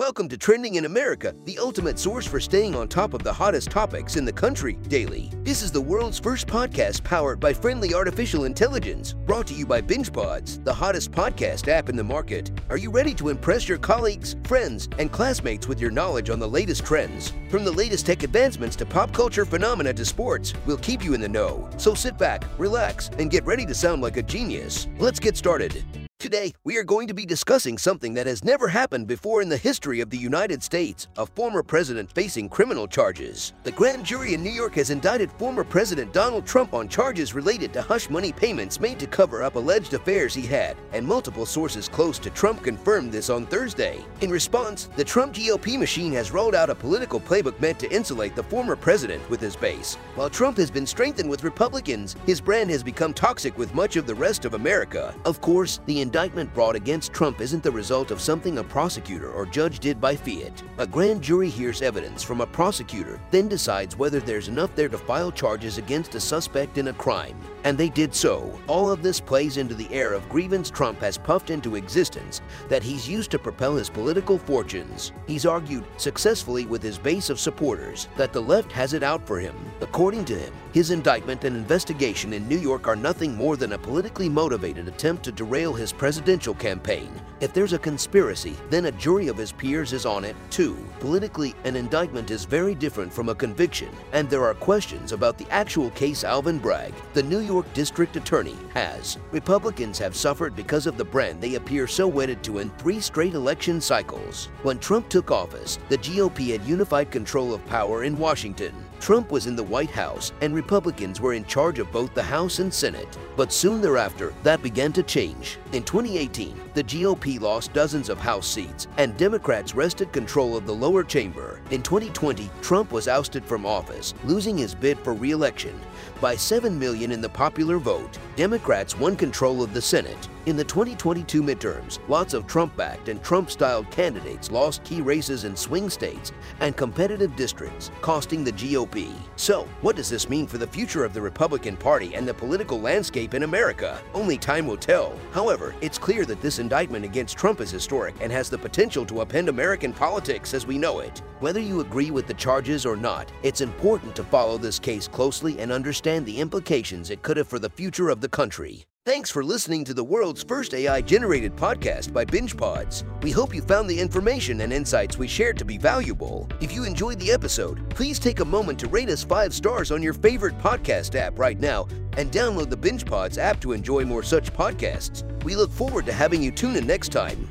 Welcome to Trending in America, the ultimate source for staying on top of the hottest topics in the country daily. This is the world's first podcast powered by friendly artificial intelligence, brought to you by BingePods, the hottest podcast app in the market. Are you ready to impress your colleagues, friends, and classmates with your knowledge on the latest trends? From the latest tech advancements to pop culture phenomena to sports, we'll keep you in the know. So sit back, relax, and get ready to sound like a genius. Let's get started. Today, we are going to be discussing something that has never happened before in the history of the United States, a former president facing criminal charges. The grand jury in New York has indicted former President Donald Trump on charges related to hush money payments made to cover up alleged affairs he had, and multiple sources close to Trump confirmed this on Thursday. In response, the Trump GOP machine has rolled out a political playbook meant to insulate the former president with his base. While Trump has been strengthened with Republicans, his brand has become toxic with much of the rest of America. Of course, the indictment brought against Trump isn't the result of something a prosecutor or judge did by fiat. A grand jury hears evidence from a prosecutor, then decides whether there's enough there to file charges against a suspect in a crime. And they did so. All of this plays into the air of grievance Trump has puffed into existence that he's used to propel his political fortunes. He's argued successfully with his base of supporters that the left has it out for him. According to him, his indictment and investigation in New York are nothing more than a politically motivated attempt to derail his presidential campaign. If there's a conspiracy, then a jury of his peers is on it too. Politically, an indictment is very different from a conviction, and there are questions about the actual case Alvin Bragg, the New York District Attorney, has. Republicans have suffered because of the brand they appear so wedded to in three straight election cycles. When Trump took office, the GOP had unified control of power in Washington. Trump was in the White House and Republicans were in charge of both the House and Senate. But soon thereafter, that began to change. In 2018, the GOP lost dozens of House seats and Democrats wrested control of the lower chamber. In 2020, Trump was ousted from office, losing his bid for re-election. By 7 million in the popular vote, Democrats won control of the Senate. In the 2022 midterms, lots of Trump-backed and Trump-styled candidates lost key races in swing states and competitive districts, costing the GOP. So, what does this mean for the future of the Republican Party and the political landscape in America? Only time will tell. However, it's clear that this indictment against Trump is historic and has the potential to upend American politics as we know it. Whether you agree with the charges or not, it's important to follow this case closely and understand the implications it could have for the future of the country. Thanks for listening to the world's first AI-generated podcast by BingePods. We hope you found the information and insights we shared to be valuable. If you enjoyed the episode, please take a moment to rate us 5 stars on your favorite podcast app right now and download the BingePods app to enjoy more such podcasts. We look forward to having you tune in next time.